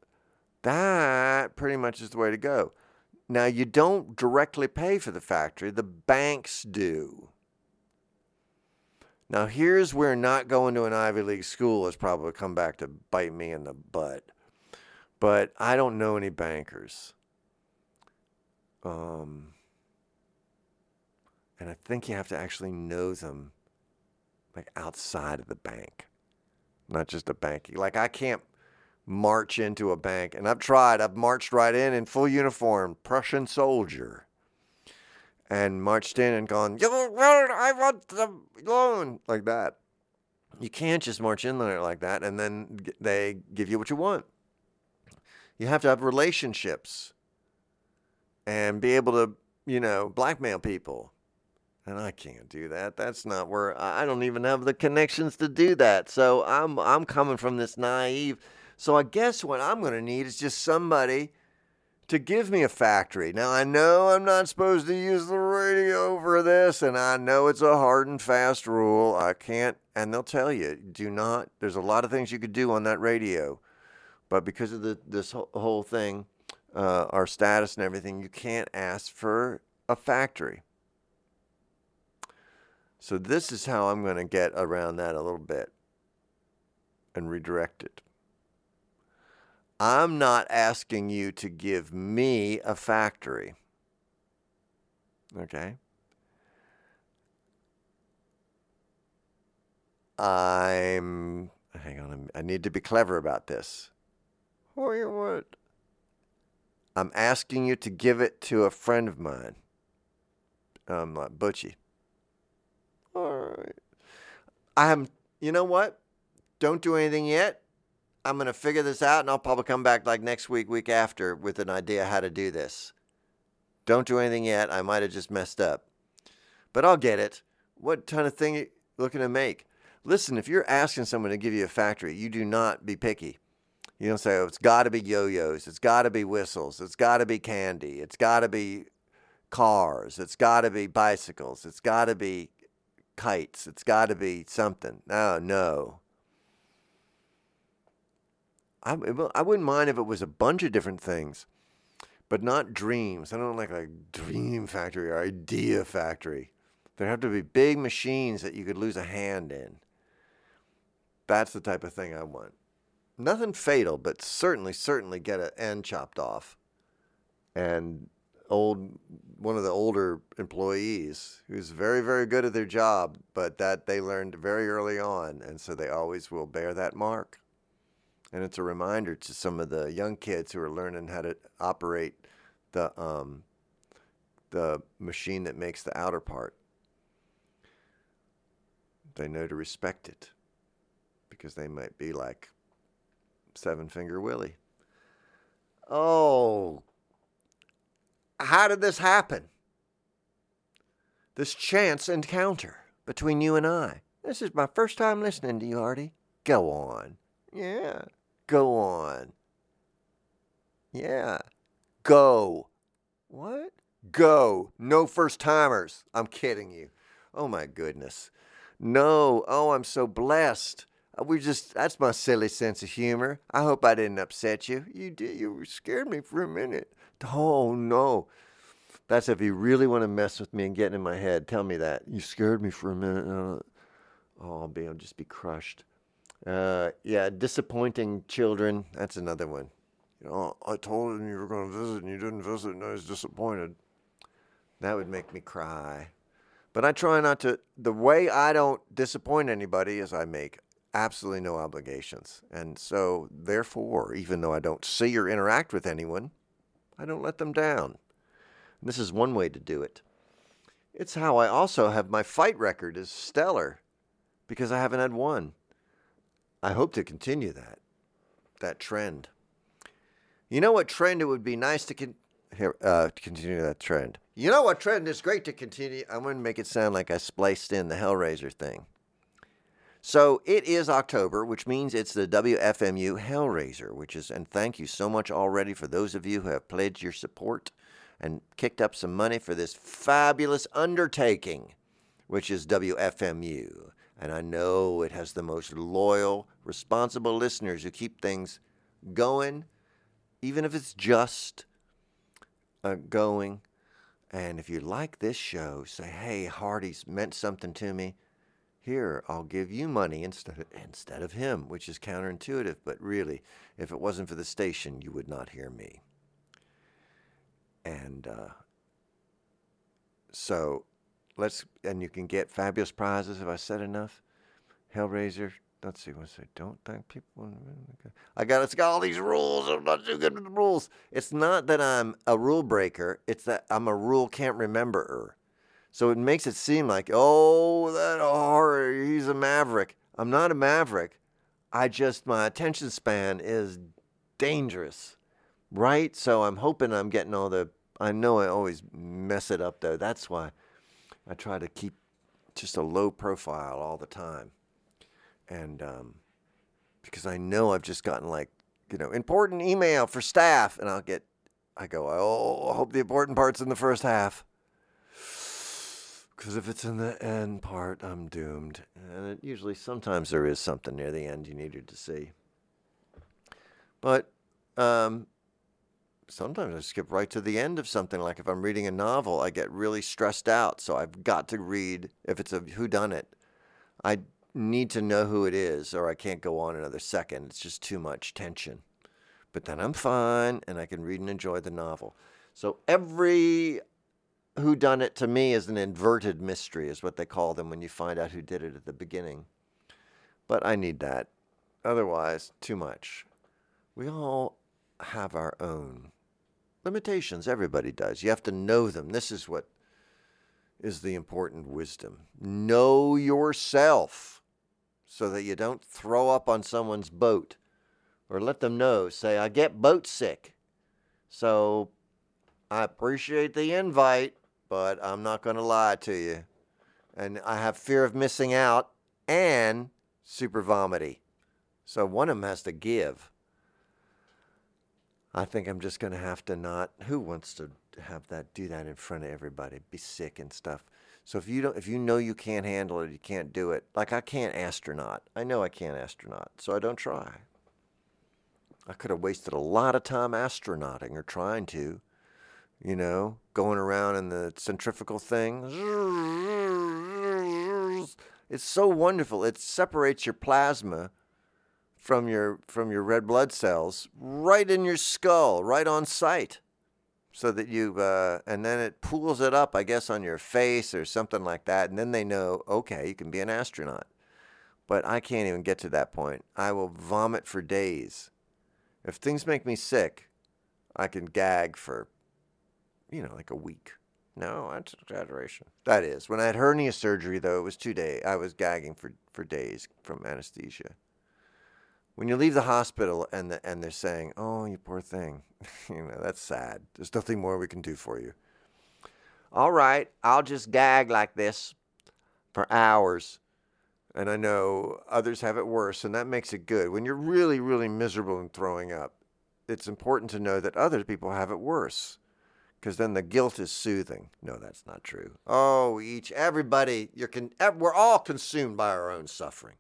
that pretty much is the way to go. Now, you don't directly pay for the factory, the banks do. Now, here's where not going to an Ivy League school has probably come back to bite me in the butt. But I don't know any bankers. Um, and I think you have to actually know them like outside of the bank, not just a bank. Like, I can't march into a bank. And I've tried. I've marched right in in full uniform, Prussian soldier, and marched in and gone, I want the loan, like that. You can't just march in there like that and then they give you what you want. You have to have relationships and be able to, you know, blackmail people. And I can't do that. That's not where I don't even have the connections to do that. So I'm I'm coming from this naive so I guess what I'm going to need is just somebody to give me a factory. Now, I know I'm not supposed to use the radio for this, and I know it's a hard and fast rule. I can't, and they'll tell you, do not, there's a lot of things you could do on that radio. But because of the, this whole thing, uh, our status and everything, you can't ask for a factory. So, this is how I'm going to get around that a little bit and redirect it. I'm not asking you to give me a factory. Okay? I'm. Hang on. I need to be clever about this. What? What? I'm asking you to give it to a friend of mine. Um, like Butchie. All right. I am. You know what? Don't do anything yet. I'm going to figure this out and I'll probably come back like next week, week after with an idea how to do this. Don't do anything yet. I might have just messed up. But I'll get it. What kind of thing are you looking to make? Listen, if you're asking someone to give you a factory, you do not be picky. You say, oh, it's got to be yo yo's, it's got to be whistles, it's got to be candy, it's got to be cars, it's got to be bicycles, it's got to be kites, it's got to be something. No, no. I, I wouldn't mind if it was a bunch of different things, but not dreams. I don't like a dream factory or idea factory. There have to be big machines that you could lose a hand in. That's the type of thing I want. Nothing fatal, but certainly, certainly get an end chopped off. And old one of the older employees who's very, very good at their job, but that they learned very early on, and so they always will bear that mark. And it's a reminder to some of the young kids who are learning how to operate the um, the machine that makes the outer part. They know to respect it because they might be like Seven Finger Willie. Oh, how did this happen? This chance encounter between you and I. This is my first time listening to you, Artie. Go on. Yeah. Go on. Yeah. Go. What? Go. No first timers. I'm kidding you. Oh my goodness. No. Oh, I'm so blessed. Uh, we just, that's my silly sense of humor. I hope I didn't upset you. You did. You scared me for a minute. Oh, no. That's if you really want to mess with me and get in my head. Tell me that. You scared me for a minute. Uh, oh, I'll be, I'll just be crushed. Uh, yeah, disappointing children. That's another one. You know, I told him you were going to visit and you didn't visit and I was disappointed. That would make me cry. But I try not to. The way I don't disappoint anybody is I make absolutely no obligations. And so, therefore, even though I don't see or interact with anyone, I don't let them down. And this is one way to do it. It's how I also have my fight record is stellar because I haven't had one. I hope to continue that that trend. You know what trend it would be nice to con- here, uh, continue that trend. You know what trend is great to continue. I'm going to make it sound like I spliced in the Hellraiser thing. So it is October, which means it's the WFMU Hellraiser, which is, and thank you so much already for those of you who have pledged your support and kicked up some money for this fabulous undertaking, which is WFMU. And I know it has the most loyal, responsible listeners who keep things going, even if it's just uh, going. And if you like this show, say, hey, Hearty's meant something to me here, I'll give you money instead of, instead of him, which is counterintuitive. But really, if it wasn't for the station, you would not hear me. And uh, so let's, and you can get fabulous prizes. Have I said enough? Hellraiser. Let's see. What's it? Don't thank people. I got. It's got all these rules. I'm not too good with the rules. It's not that I'm a rule breaker. It's that I'm a rule can't rememberer. So it makes it seem like, oh, that horror, he's a maverick. I'm not a maverick. I just, my attention span is dangerous, right? So I'm hoping I'm getting all the, I know I always mess it up though. That's why I try to keep just a low profile all the time. And um, because I know I've just gotten like, you know, important email for staff, and I'll get, I go, oh, I hope the important part's in the first half. Because if it's in the end part, I'm doomed. And it usually, sometimes there is something near the end you needed to see. But um, sometimes I skip right to the end of something. Like if I'm reading a novel, I get really stressed out. So I've got to read, if it's a whodunit, I need to know who it is, or I can't go on another second. It's just too much tension. But then I'm fine and I can read and enjoy the novel. So every who done it to me is an inverted mystery is what they call them when you find out who did it at the beginning But I need that. Otherwise, too much. We all have our own limitations. Everybody does. You have to know them. This is what is the important wisdom. Know yourself so that you don't throw up on someone's boat or let them know. Say, I get boat sick. So I appreciate the invite, but I'm not going to lie to you. And I have fear of missing out and super vomity. So one of them has to give. I think I'm just going to have to not. Who wants to have that? Do that in front of everybody? Be sick and stuff. So if you don't, if you know you can't handle it, you can't do it. Like I can't astronaut. I know I can't astronaut, so I don't try. I could have wasted a lot of time astronauting or trying to, you know, going around in the centrifugal thing. It's so wonderful. It separates your plasma from your from your red blood cells right in your skull, right on site, so that you uh, and then it pools it up, I guess, on your face or something like that, and then they know, okay, you can be an astronaut. But I can't even get to that point. I will vomit for days. If things make me sick, I can gag for, you know, like a week. No, that's an exaggeration. That is. When I had hernia surgery, though, it was two days. I was gagging for, for days from anesthesia when you leave the hospital and the, and they're saying, "Oh, you poor thing," you know that's sad. There's nothing more we can do for you. All right, I'll just gag like this for hours, and I know others have it worse, and that makes it good. When you're really, really miserable and throwing up, it's important to know that other people have it worse, because then the guilt is soothing. No, that's not true. Oh, each everybody, you're con- we're all consumed by our own suffering.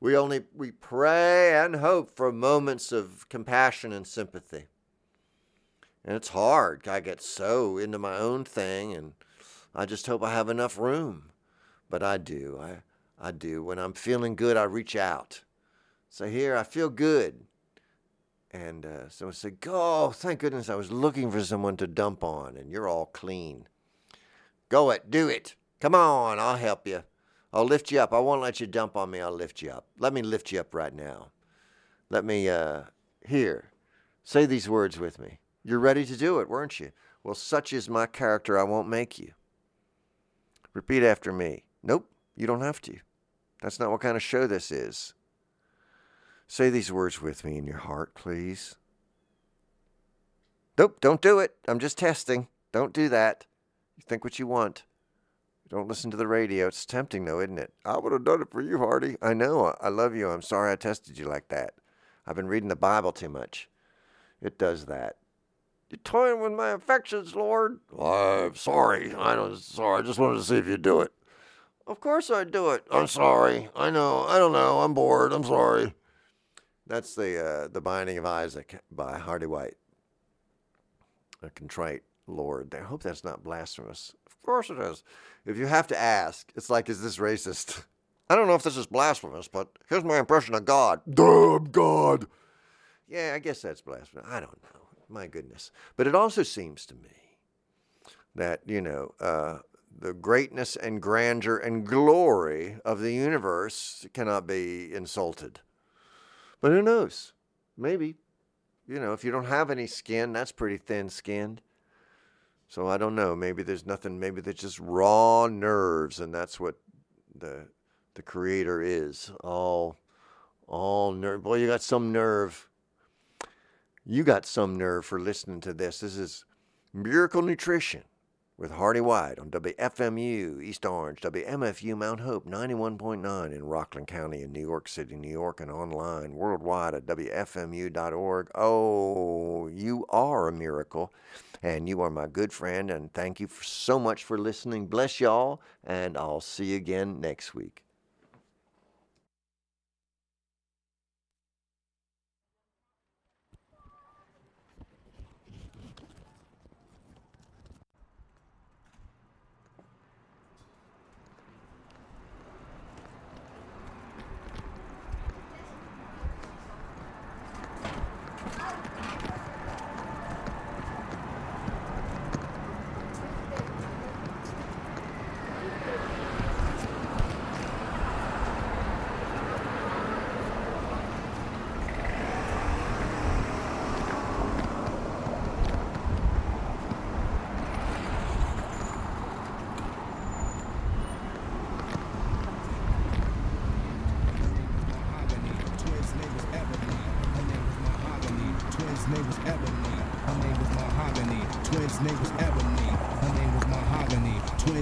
We only we pray and hope for moments of compassion and sympathy. And it's hard. I get so into my own thing and I just hope I have enough room. But I do. I I do. When I'm feeling good, I reach out. So here, I feel good. And uh, someone said, Oh, thank goodness I was looking for someone to dump on, and you're all clean. Go it, do it. Come on, I'll help you. I'll lift you up. I won't let you dump on me. I'll lift you up. Let me lift you up right now. Let me, uh, here, say these words with me. You're ready to do it, weren't you? Well, such is my character, I won't make you. Repeat after me. Nope, you don't have to. That's not what kind of show this is. Say these words with me in your heart, please. Nope, don't do it. I'm just testing. Don't do that. You think what you want. Don't listen to the radio. It's tempting, though, isn't it? I would have done it for you, Hearty. I know. I love you. I'm sorry I tested you like that. I've been reading the Bible too much. It does that. You're toying with my affections, Lord. I'm sorry. I don't. Sorry. I just wanted to see if you'd do it. Of course I'd do it. I'm sorry. I know. I don't know. I'm bored. I'm sorry. That's the uh, the Binding of Isaac by Hearty White. A contrite Lord. I hope that's not blasphemous. Of course it is. If you have to ask, it's like, is this racist? I don't know if this is blasphemous, but here's my impression of God. Damn God. Yeah, I guess that's blasphemous. I don't know. My goodness. But it also seems to me that, you know, uh, the greatness and grandeur and glory of the universe cannot be insulted. But who knows? Maybe. You know, if you don't have any skin, that's pretty thin skinned. So I don't know. Maybe there's nothing. Maybe there's just raw nerves, and that's what the the creator is. All all nerve. Boy, you got some nerve. You got some nerve for listening to this. This is Miracle Nutrition with Hearty White on WFMU East Orange, WMFU Mount Hope 91.9 in Rockland County in New York City, New York, and online worldwide at WFMU.org. Oh, you are a miracle, and you are my good friend, and thank you so much for listening. Bless y'all, and I'll see you again next week.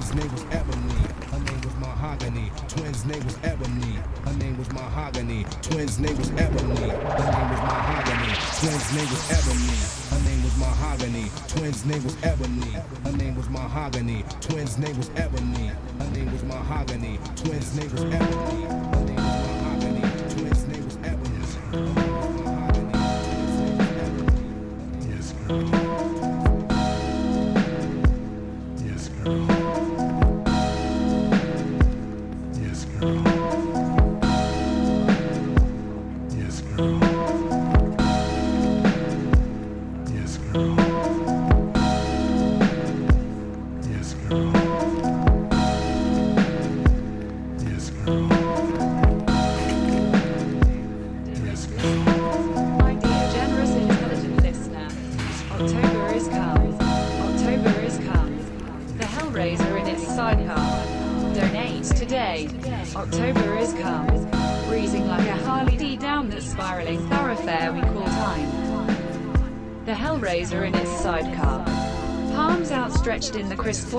Twins' name was Ebony. Her name was Mahogany. Twins' name was Ebony. Her name was Mahogany. Twins' name was Ebony. Her name was Mahogany. Twins' name was Ebony. Her name was Mahogany. Twins' name was Ebony. Her name was Mahogany. Twins' name was Ebony. Her name was Mahogany. Twins' name was Ebony.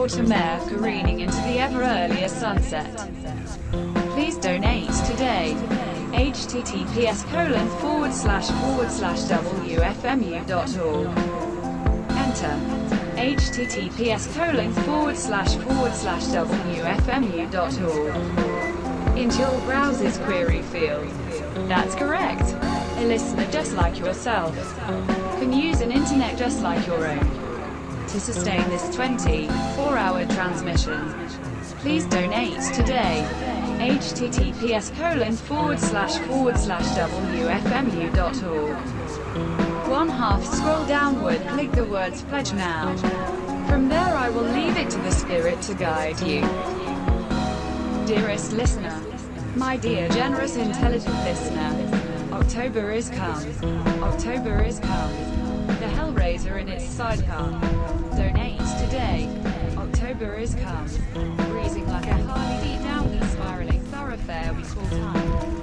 Air, careening into the ever earlier sunset. Please donate today. https colon forward slash forward slash wfmu.org. Enter. https colon forward slash forward slash wfmu.org. Into your browser's query field. That's correct. A listener just like yourself can use an internet just like your own. To sustain this 24-hour transmission, please donate today. https colon forward slash forward slash wfmu.org. One half scroll downward, click the words pledge now. From there I will leave it to the spirit to guide you. Dearest listener, my dear generous intelligent listener, October is come. October is come. The Hellraiser in its sidecar. Donate today. October is come. Breezing like a Harley down the spiraling thoroughfare we call time.